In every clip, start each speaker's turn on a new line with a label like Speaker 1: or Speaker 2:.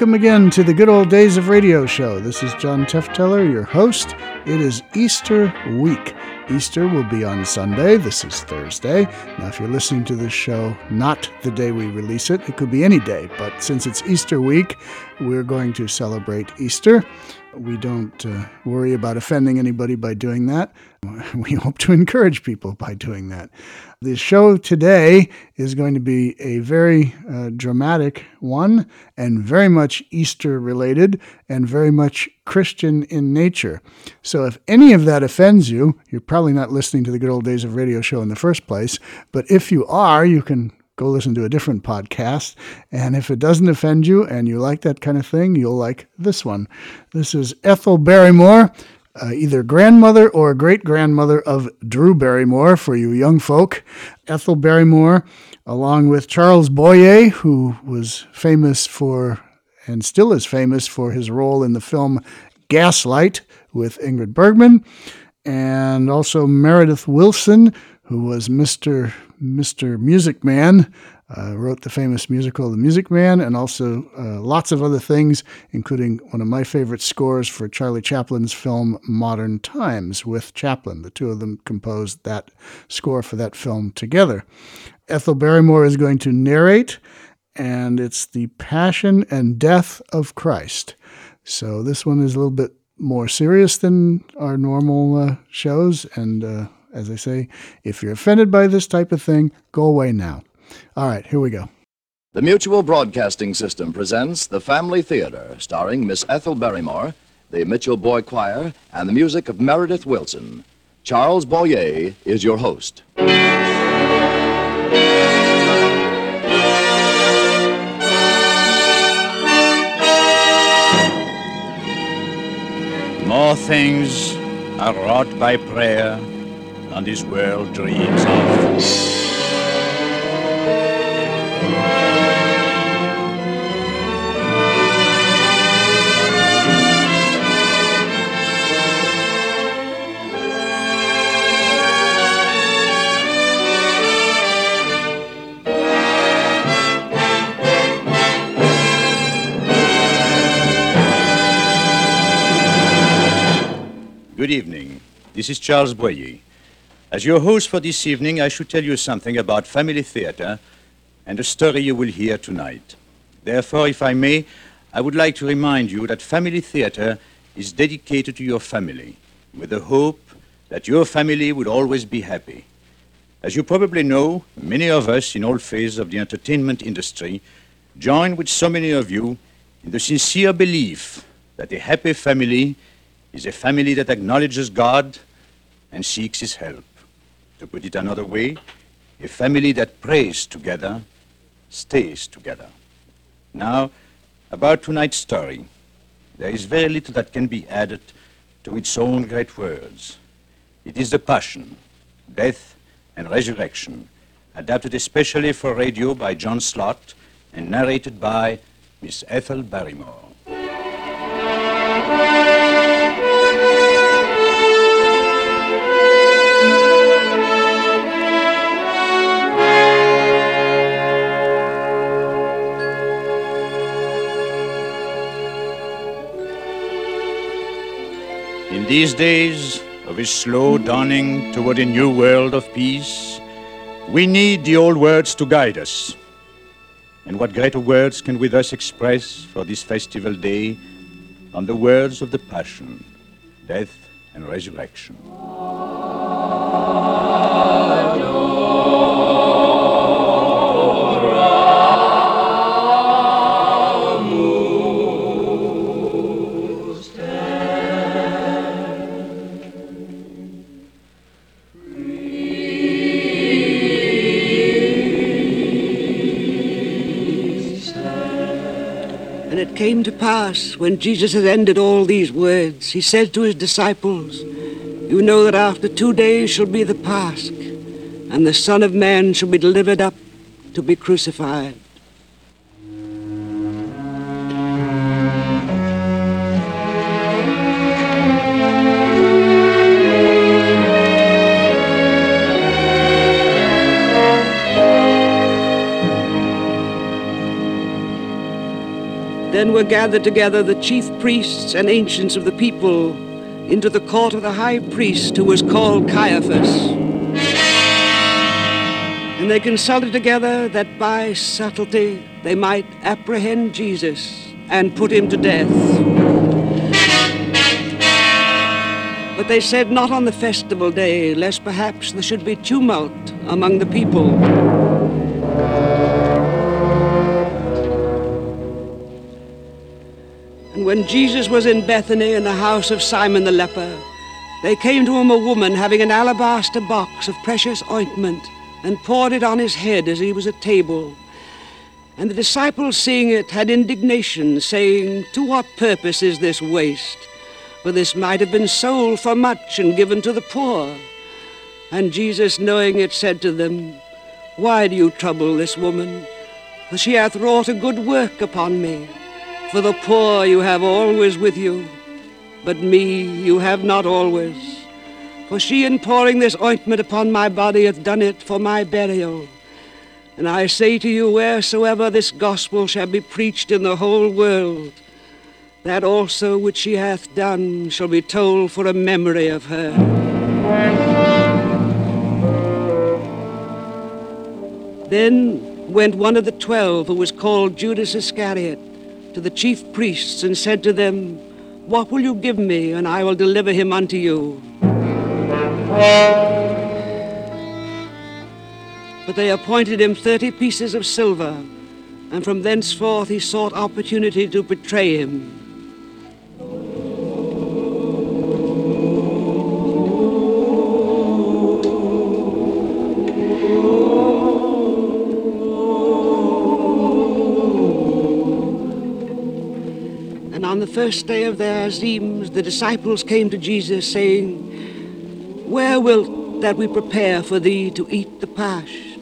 Speaker 1: Welcome again to the Good Old Days of Radio show. This is John Tefteller, your host. It is Easter week. Easter will be on Sunday. This is Thursday. Now, if you're listening to this show not the day we release it, it could be any day, but since it's Easter week, we're going to celebrate Easter. We don't uh, worry about offending anybody by doing that. We hope to encourage people by doing that. The show today is going to be a very uh, dramatic one and very much Easter related and very much Christian in nature. So, if any of that offends you, you're probably not listening to the good old days of radio show in the first place. But if you are, you can go listen to a different podcast. And if it doesn't offend you and you like that kind of thing, you'll like this one. This is Ethel Barrymore, uh, either grandmother or great grandmother of Drew Barrymore for you young folk. Ethel Barrymore, along with Charles Boyer, who was famous for and still is famous for his role in the film Gaslight with Ingrid Bergman, and also Meredith Willson, who was Mr. Mr. Music Man, uh, wrote the famous musical The Music Man, and also uh, lots of other things, including one of my favorite scores for Charlie Chaplin's film Modern Times with Chaplin. The two of them composed that score for that film together. Ethel Barrymore is going to narrate, and it's the Passion and Death of Christ. So this one is a little bit more serious than our normal uh, shows, and uh, as I say, if you're offended by this type of thing, go away now. All right, here we go.
Speaker 2: The Mutual Broadcasting System presents The Family Theater, starring Miss Ethel Barrymore, the Mitchell Boy Choir, and the music of Meredith Willson. Charles Boyer is your host.
Speaker 3: More things are wrought by prayer than this world dreams of. Good evening. This is Charles Boyer. As your host for this evening, I should tell you something about family theater and a story you will hear tonight. Therefore, if I may, I would like to remind you that family theater is dedicated to your family, with the hope that your family will always be happy. As you probably know, many of us in all phases of the entertainment industry join with so many of you in the sincere belief that a happy family is a family that acknowledges God and seeks His help. To put it another way, a family that prays together stays together. Now, about tonight's story, there is very little that can be added to its own great words. It is the passion, death, and resurrection, adapted especially for radio by John Slott and narrated by Miss Ethel Barrymore. These days of a slow dawning toward a new world of peace, we need the old words to guide us. And what greater words can we thus express for this festival day than the words of the Passion, death, and resurrection?
Speaker 4: Pass, when Jesus had ended all these words, he said to his disciples, You know that after two days shall be the Pasch, and the Son of Man shall be delivered up to be crucified. Then were gathered together the chief priests and ancients of the people into the court of the high priest who was called Caiaphas. And they consulted together that by subtlety they might apprehend Jesus and put him to death. But they said not on the festival day, lest perhaps there should be tumult among the people. When Jesus was in Bethany in the house of Simon the leper, they came to him a woman having an alabaster box of precious ointment and poured it on his head as he was at table. And the disciples, seeing it, had indignation, saying, To what purpose is this waste? For this might have been sold for much and given to the poor. And Jesus, knowing it, said to them, Why do you trouble this woman? For she hath wrought a good work upon me. For the poor you have always with you, but me you have not always. For she in pouring this ointment upon my body hath done it for my burial. And I say to you, wheresoever this gospel shall be preached in the whole world, that also which she hath done shall be told for a memory of her. Then went one of the twelve, who was called Judas Iscariot, to the chief priests and said to them, What will you give me, and I will deliver him unto you? But they appointed him thirty pieces of silver, and from thenceforth he sought opportunity to betray him. First day of their Azymes, the disciples came to Jesus, saying, Where wilt that we prepare for thee to eat the pasch?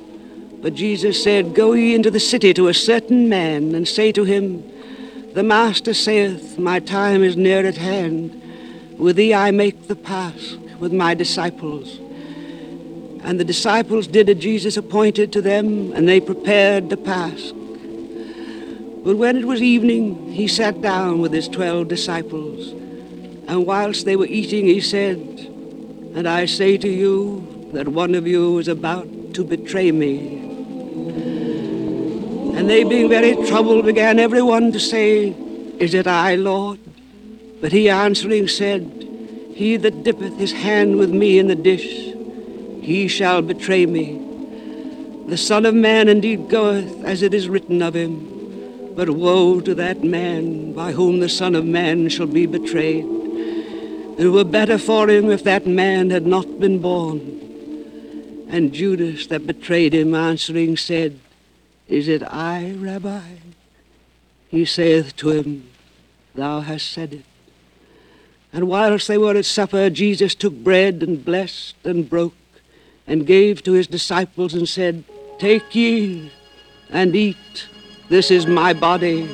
Speaker 4: But Jesus said, Go ye into the city to a certain man, and say to him, The Master saith, My time is near at hand. With thee I make the pasch with my disciples. And the disciples did as Jesus appointed to them, and they prepared the pasch. But when it was evening, he sat down with his twelve disciples. And whilst they were eating, he said, And I say to you that one of you is about to betray me. And they, being very troubled, began every one to say, Is it I, Lord? But he answering said, He that dippeth his hand with me in the dish, he shall betray me. The Son of Man indeed goeth as it is written of him. But woe to that man by whom the Son of Man shall be betrayed. It were better for him if that man had not been born. And Judas that betrayed him answering said, Is it I, Rabbi? He saith to him, Thou hast said it. And whilst they were at supper, Jesus took bread and blessed and broke and gave to his disciples and said, Take ye and eat. This is my body.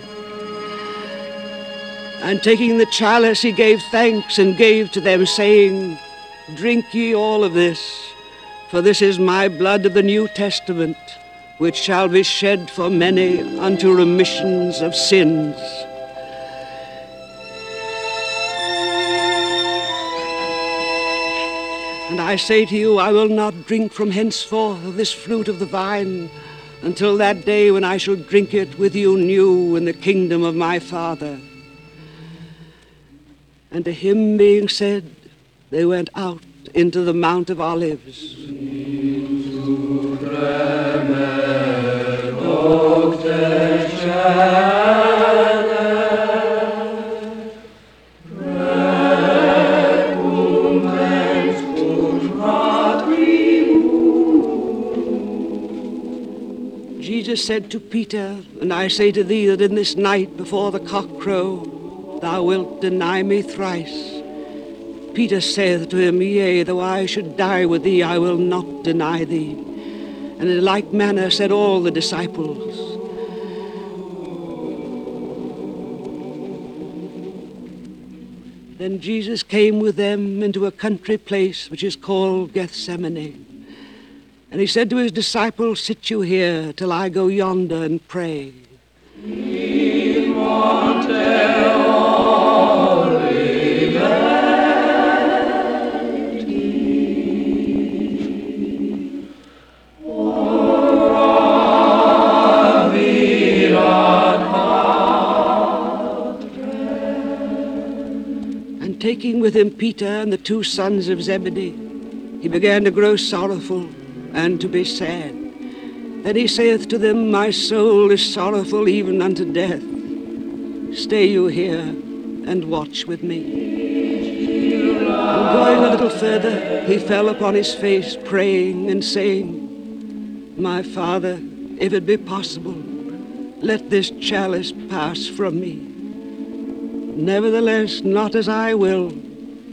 Speaker 4: And taking the chalice, he gave thanks and gave to them, saying, Drink ye all of this, for this is my blood of the New Testament, which shall be shed for many unto remissions of sins. And I say to you, I will not drink from henceforth of this fruit of the vine until that day when I shall drink it with you new in the kingdom of my Father. And to him being said, they went out into the Mount of Olives. Jesus said to Peter, And I say to thee that in this night before the cock crow, thou wilt deny me thrice. Peter saith to him, Yea, though I should die with thee, I will not deny thee. And in like manner said all the disciples. Then Jesus came with them into a country place which is called Gethsemane. And he said to his disciples, Sit you here till I go yonder and pray. taking with him Peter and the two sons of Zebedee, he began to grow sorrowful and to be sad. And he saith to them, My soul is sorrowful even unto death. Stay you here and watch with me. And going a little further, he fell upon his face, praying and saying, My Father, if it be possible, let this chalice pass from me. Nevertheless, not as I will,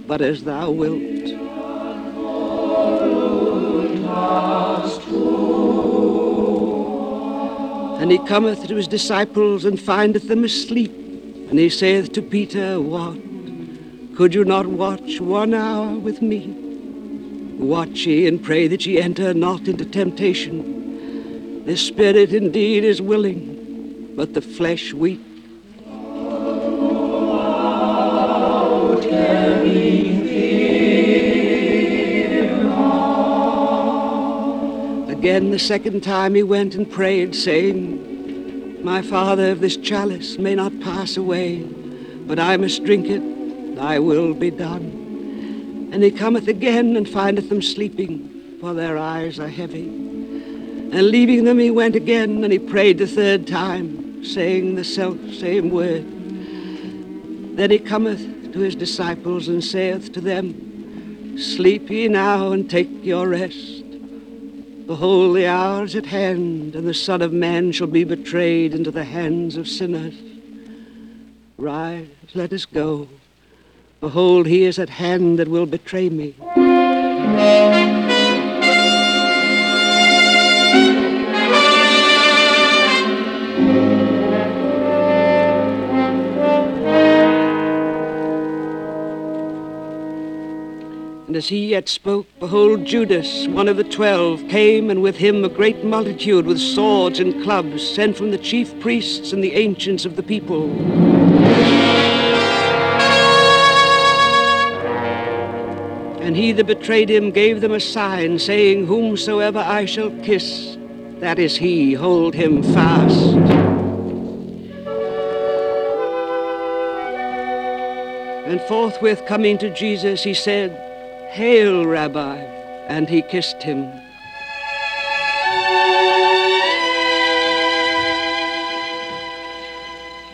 Speaker 4: but as thou wilt. And he cometh to his disciples and findeth them asleep. And he saith to Peter, What? Could you not watch one hour with me? Watch ye and pray that ye enter not into temptation. The spirit indeed is willing, but the flesh weak. Again, the second time he went and prayed, saying, My Father, if this chalice may not pass away, but I must drink it, thy will be done. And he cometh again and findeth them sleeping, for their eyes are heavy. And leaving them, he went again and he prayed the third time, saying the self same word. Then he cometh to his disciples and saith to them, Sleep ye now and take your rest. Behold, the hour is at hand, and the Son of Man shall be betrayed into the hands of sinners. Rise, let us go. Behold, he is at hand that will betray me. And as he yet spoke, behold, Judas, one of the twelve, came, and with him a great multitude with swords and clubs, sent from the chief priests and the ancients of the people. And he that betrayed him gave them a sign, saying, Whomsoever I shall kiss, that is he, hold him fast. And forthwith coming to Jesus, he said, Hail, Rabbi, and he kissed him.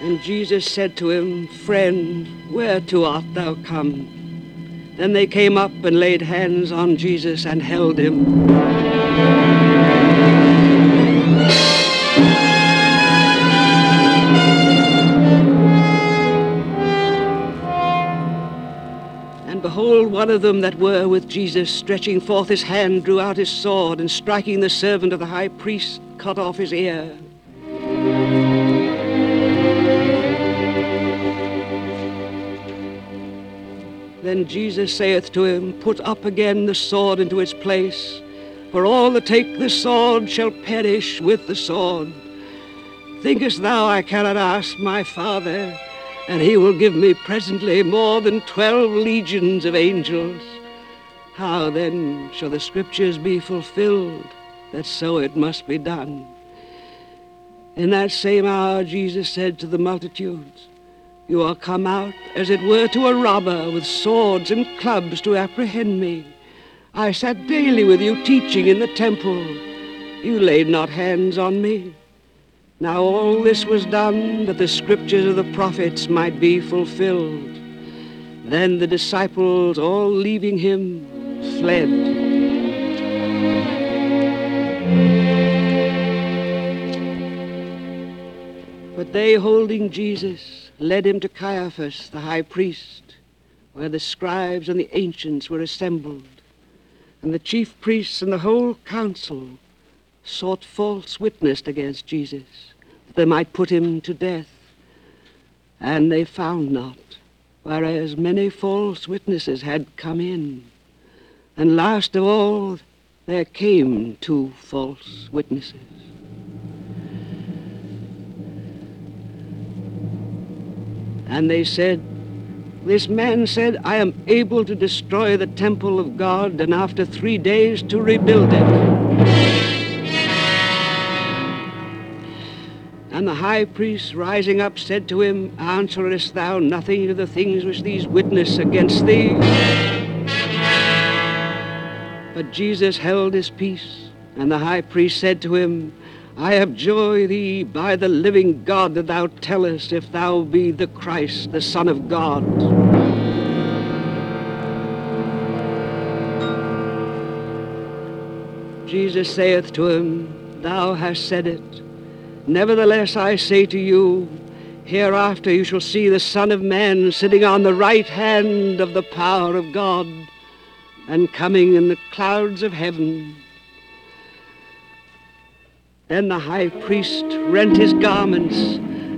Speaker 4: And Jesus said to him, Friend, whereto art thou come? Then they came up and laid hands on Jesus and held him. Behold, one of them that were with Jesus, stretching forth his hand, drew out his sword, and striking the servant of the high priest, cut off his ear. Then Jesus saith to him, Put up again the sword into its place, for all that take the sword shall perish with the sword. Thinkest thou I cannot ask my Father, and he will give me presently more than twelve legions of angels? How then shall the scriptures be fulfilled, that so it must be done? In that same hour Jesus said to the multitudes, You are come out, as it were, to a robber with swords and clubs to apprehend me. I sat daily with you teaching in the temple. You laid not hands on me. Now all this was done that the scriptures of the prophets might be fulfilled. Then the disciples, all leaving him, fled. But they, holding Jesus, led him to Caiaphas, the high priest, where the scribes and the ancients were assembled. And the chief priests and the whole council sought false witness against Jesus, that they might put him to death. And they found not, whereas many false witnesses had come in. And last of all, there came two false witnesses. And they said, This man said, I am able to destroy the temple of God and after three days to rebuild it. And the high priest, rising up, said to him, Answerest thou nothing to the things which these witness against thee? But Jesus held his peace, and the high priest said to him, I abjure thee by the living God that thou tellest if thou be the Christ, the Son of God. Jesus saith to him, Thou hast said it. Nevertheless I say to you, hereafter you shall see the Son of Man sitting on the right hand of the power of God and coming in the clouds of heaven. Then the high priest rent his garments,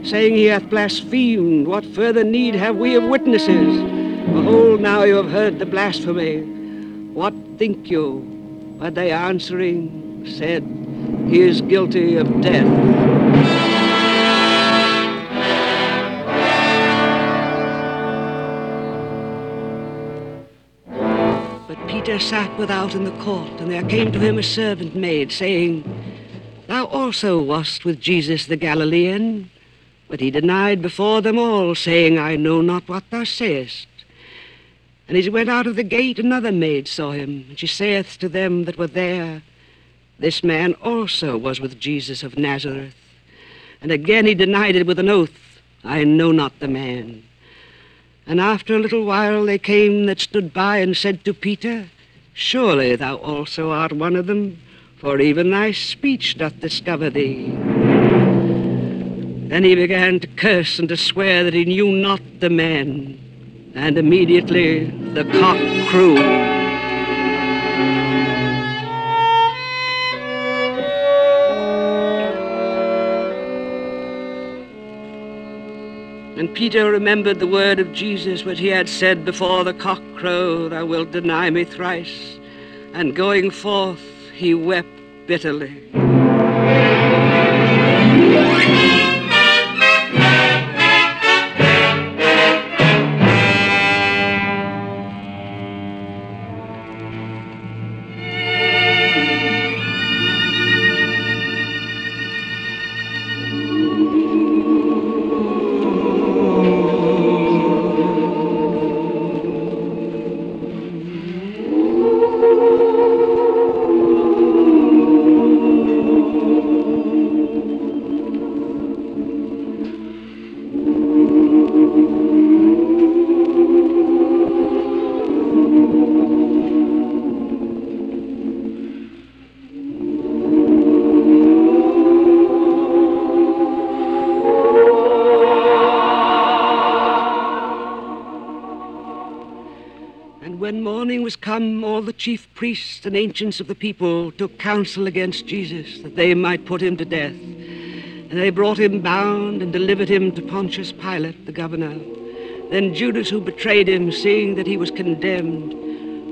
Speaker 4: saying, He hath blasphemed. What further need have we of witnesses? Behold, now you have heard the blasphemy. What think you? But they answering said, He is guilty of death. Peter sat without in the court, and there came to him a servant maid, saying, Thou also wast with Jesus the Galilean. But he denied before them all, saying, I know not what thou sayest. And as he went out of the gate, another maid saw him, and she saith to them that were there, This man also was with Jesus of Nazareth. And again he denied it with an oath, I know not the man. And after a little while they came that stood by and said to Peter, Surely thou also art one of them for even thy speech doth discover thee. Then he began to curse and to swear that he knew not the man, and immediately the cock crew. And Peter remembered the word of Jesus which he had said before the cock crow, Thou wilt deny me thrice. And going forth, he wept bitterly. Come, all the chief priests and ancients of the people took counsel against Jesus that they might put him to death. And they brought him bound and delivered him to Pontius Pilate, the governor. Then Judas, who betrayed him, seeing that he was condemned,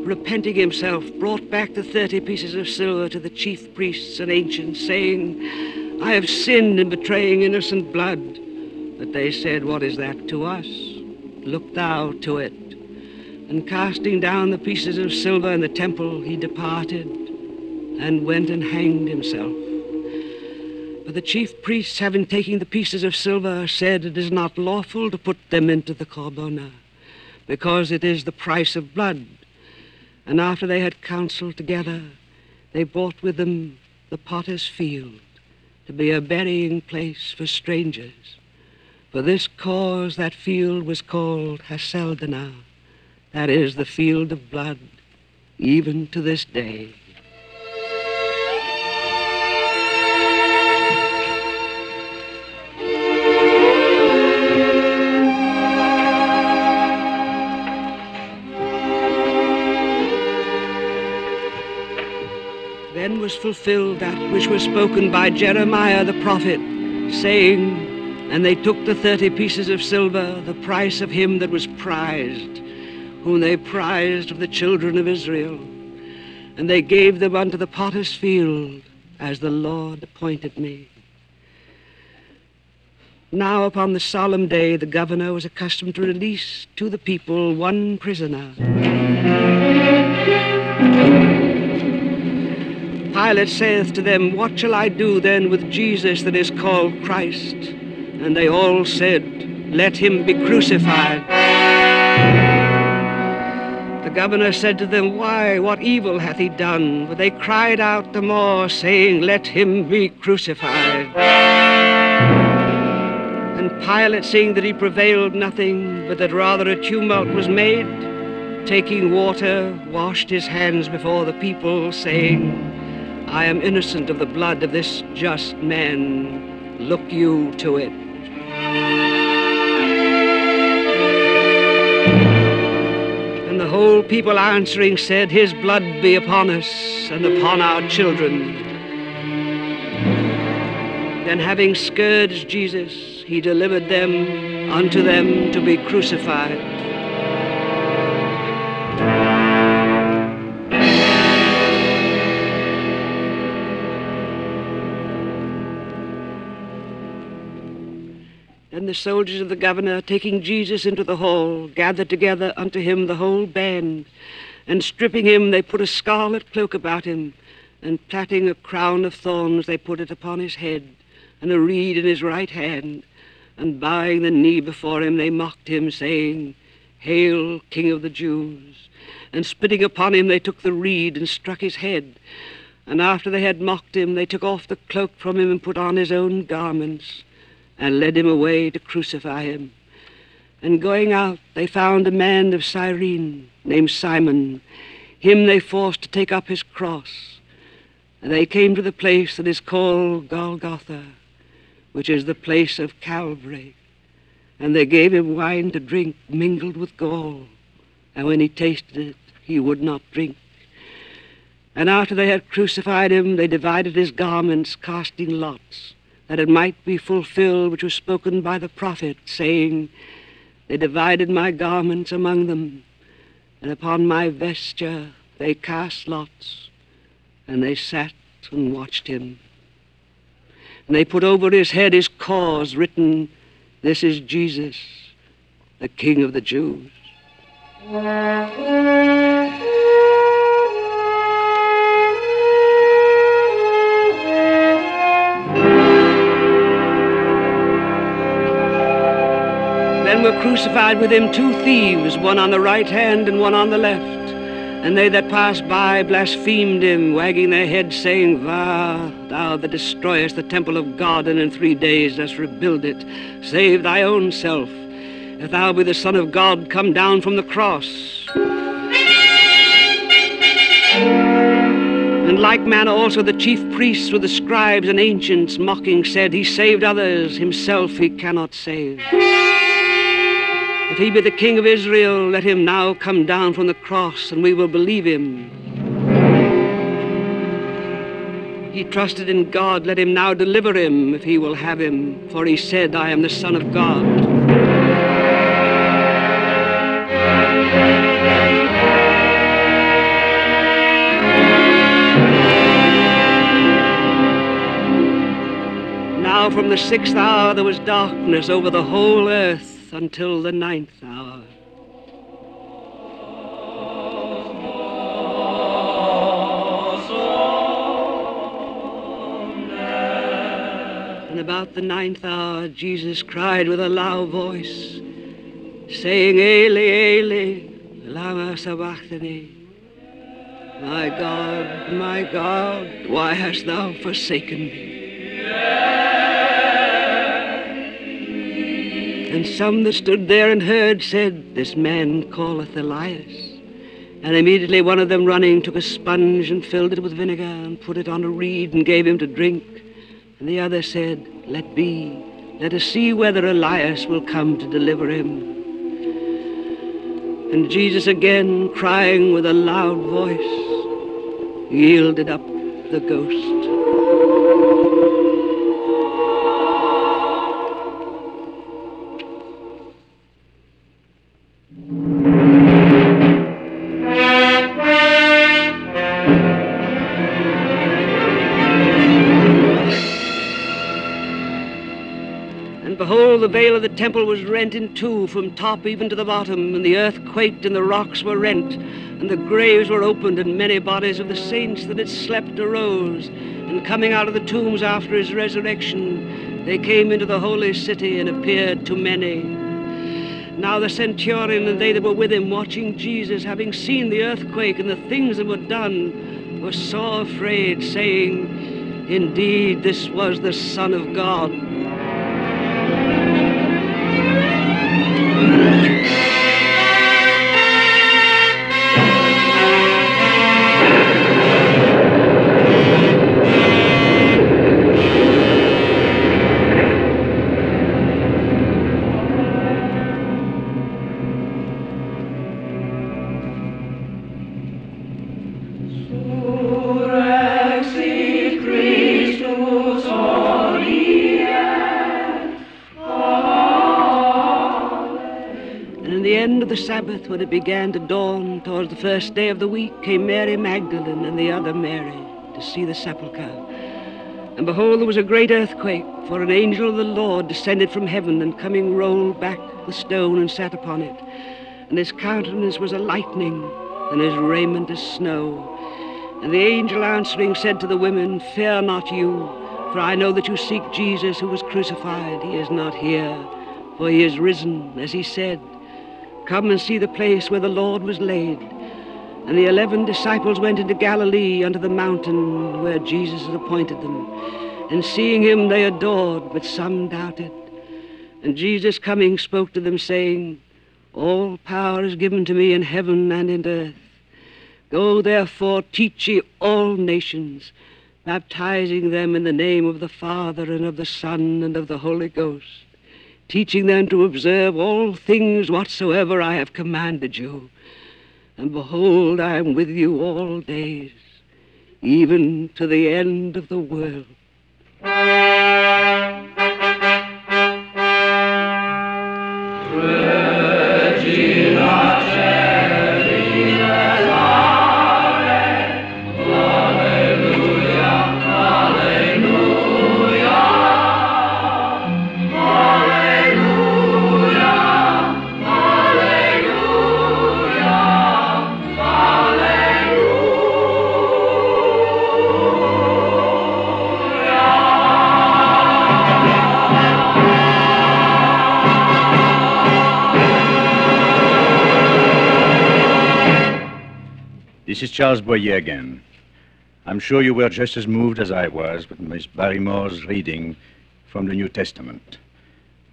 Speaker 4: repenting himself, brought back the thirty pieces of silver to the chief priests and ancients, saying, I have sinned in betraying innocent blood. But they said, What is that to us? Look thou to it. And casting down the pieces of silver in the temple, he departed and went and hanged himself. But the chief priests, having taken the pieces of silver, said, It is not lawful to put them into the corbona, because it is the price of blood. And after they had counseled together, they bought with them the potter's field to be a burying place for strangers. For this cause that field was called Haceldama that is the field of blood, even to this day. Then was fulfilled that which was spoken by Jeremiah the prophet, saying, And they took the thirty pieces of silver, the price of him that was prized, whom they prized of the children of Israel. And they gave them unto the potter's field, as the Lord appointed me. Now, upon the solemn day, the governor was accustomed to release to the people one prisoner. Pilate saith to them, What shall I do then with Jesus that is called Christ? And they all said, Let him be crucified. The governor said to them, Why, what evil hath he done? But they cried out the more, saying, Let him be crucified. And Pilate, seeing that he prevailed nothing, but that rather a tumult was made, taking water, washed his hands before the people, saying, I am innocent of the blood of this just man. Look you to it. Whole people answering said, His blood be upon us and upon our children. Then having scourged Jesus, he delivered them unto them to be crucified. The soldiers of the governor, taking Jesus into the hall, gathered together unto him the whole band, and stripping him, they put a scarlet cloak about him, and plaiting a crown of thorns, they put it upon his head, and a reed in his right hand, and bowing the knee before him, they mocked him, saying, Hail, King of the Jews! And spitting upon him, they took the reed and struck his head. And after they had mocked him, they took off the cloak from him and put on his own garments and led him away to crucify him. And going out, they found a man of Cyrene named Simon. Him they forced to take up his cross. And they came to the place that is called Golgotha, which is the place of Calvary. And they gave him wine to drink mingled with gall. And when he tasted it, he would not drink. And after they had crucified him, they divided his garments, casting lots that it might be fulfilled which was spoken by the prophet, saying, They divided my garments among them, and upon my vesture they cast lots, and they sat and watched him. And they put over his head his cause written, This is Jesus, the King of the Jews. Were crucified with him two thieves, one on the right hand and one on the left. And they that passed by blasphemed him, wagging their heads, saying, Vah, thou that destroyest the temple of God, and in three days dost rebuild it, save thy own self. If thou be the Son of God, come down from the cross. In like manner also the chief priests with the scribes and ancients mocking said, He saved others, himself he cannot save. If he be the King of Israel, let him now come down from the cross, and we will believe him. He trusted in God, let him now deliver him, if he will have him, for he said, I am the Son of God. Now from the sixth hour there was darkness over the whole earth until the ninth hour. And about the ninth hour, Jesus cried with a loud voice, saying, Eli, Eli, lama sabachthani. My God, my God, why hast thou forsaken me? And some that stood there and heard said, This man calleth Elias. And immediately one of them running took a sponge and filled it with vinegar and put it on a reed and gave him to drink. And the other said, Let be. Let us see whether Elias will come to deliver him. And Jesus again, crying with a loud voice, yielded up the ghost. The veil of the temple was rent in two from top even to the bottom, and the earth quaked, and the rocks were rent, and the graves were opened, and many bodies of the saints that had slept arose. And coming out of the tombs after his resurrection, they came into the holy city and appeared to many. Now the centurion and they that were with him, watching Jesus, having seen the earthquake and the things that were done, were sore afraid, saying, Indeed, this was the Son of God. Began to dawn towards the first day of the week, came Mary Magdalene and the other Mary to see the sepulchre. And behold, there was a great earthquake, for an angel of the Lord descended from heaven, and coming rolled back the stone and sat upon it. And his countenance was a lightning, and his raiment as snow. And the angel answering said to the women, Fear not you, for I know that you seek Jesus who was crucified. He is not here, for he is risen, as he said. Come and see the place where the Lord was laid. And the eleven disciples went into Galilee unto the mountain where Jesus had appointed them. And seeing him they adored, but some doubted. And Jesus coming spoke to them, saying, All power is given to me in heaven and in earth. Go therefore, teach ye all nations, baptizing them in the name of the Father and of the Son and of the Holy Ghost, teaching them to observe all things whatsoever I have commanded you. And behold, I am with you all days, even to the end of the world.
Speaker 3: This is Charles Boyer again. I'm sure you were just as moved as I was with Miss Barrymore's reading from the New Testament.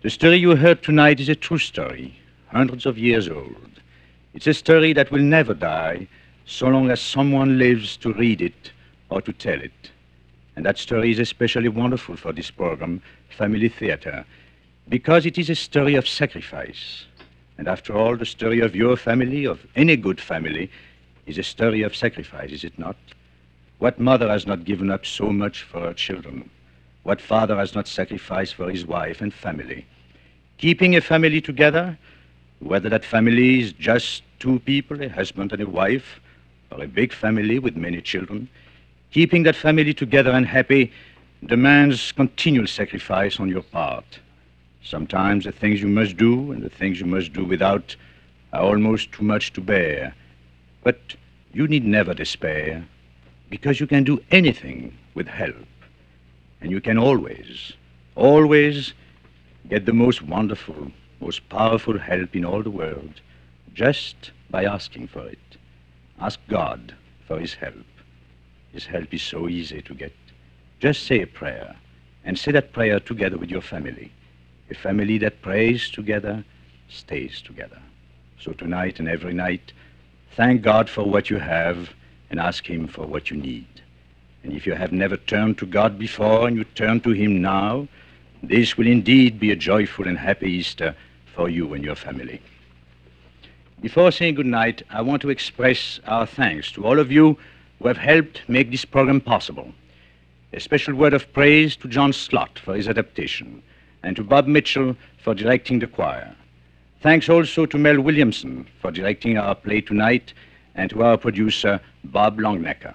Speaker 3: The story you heard tonight is a true story, hundreds of years old. It's a story that will never die so long as someone lives to read it or to tell it. And that story is especially wonderful for this program, Family Theater, because it is a story of sacrifice. And after all, the story of your family, of any good family, is a story of sacrifice, is it not? What mother has not given up so much for her children? What father has not sacrificed for his wife and family? Keeping a family together, whether that family is just two people, a husband and a wife, or a big family with many children, keeping that family together and happy demands continual sacrifice on your part. Sometimes the things you must do and the things you must do without are almost too much to bear. But you need never despair, because you can do anything with help. And you can always, always get the most wonderful, most powerful help in all the world just by asking for it. Ask God for His help. His help is so easy to get. Just say a prayer, and say that prayer together with your family. A family that prays together stays together. So tonight and every night, Thank God for what you have and ask Him for what you need. And if you have never turned to God before and you turn to Him now, this will indeed be a joyful and happy Easter for you and your family. Before saying good night, I want to express our thanks to all of you who have helped make this program possible. A special word of praise to John Slott for his adaptation and to Bob Mitchell for directing the choir. Thanks also to Mel Williamson for directing our play tonight and to our producer, Bob Longnecker.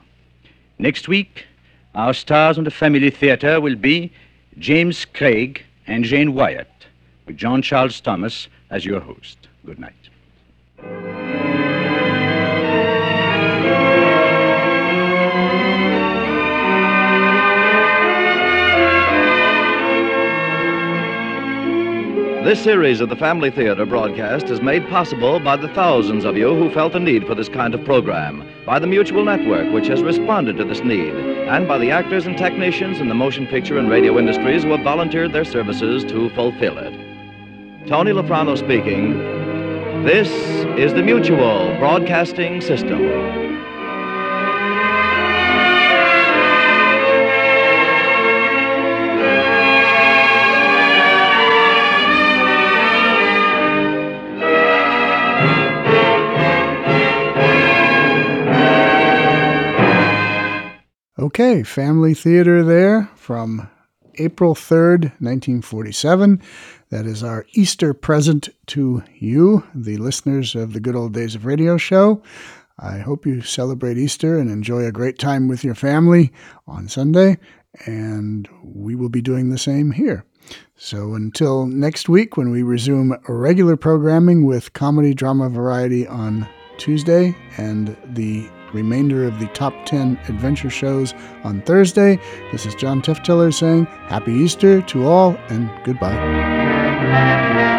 Speaker 3: Next week, our stars on the Family Theater will be James Craig and Jane Wyatt. with John Charles Thomas as your host. Good night.
Speaker 2: This series of the Family Theater broadcast is made possible by the thousands of you who felt the need for this kind of program, by the Mutual Network, which has responded to this need, and by the actors and technicians in the motion picture and radio industries who have volunteered their services to fulfill it. Tony Lafrano speaking. This is the Mutual Broadcasting System.
Speaker 1: Okay, Family Theater there from April 3rd, 1947. That is our Easter present to you, the listeners of the Good Old Days of Radio show. I hope you celebrate Easter and enjoy a great time with your family on Sunday, and we will be doing the same here. So until next week, when we resume regular programming with comedy, drama, variety on Tuesday and the remainder of the top 10 adventure shows on Thursday. This is John Tefteller saying Happy Easter to all and goodbye.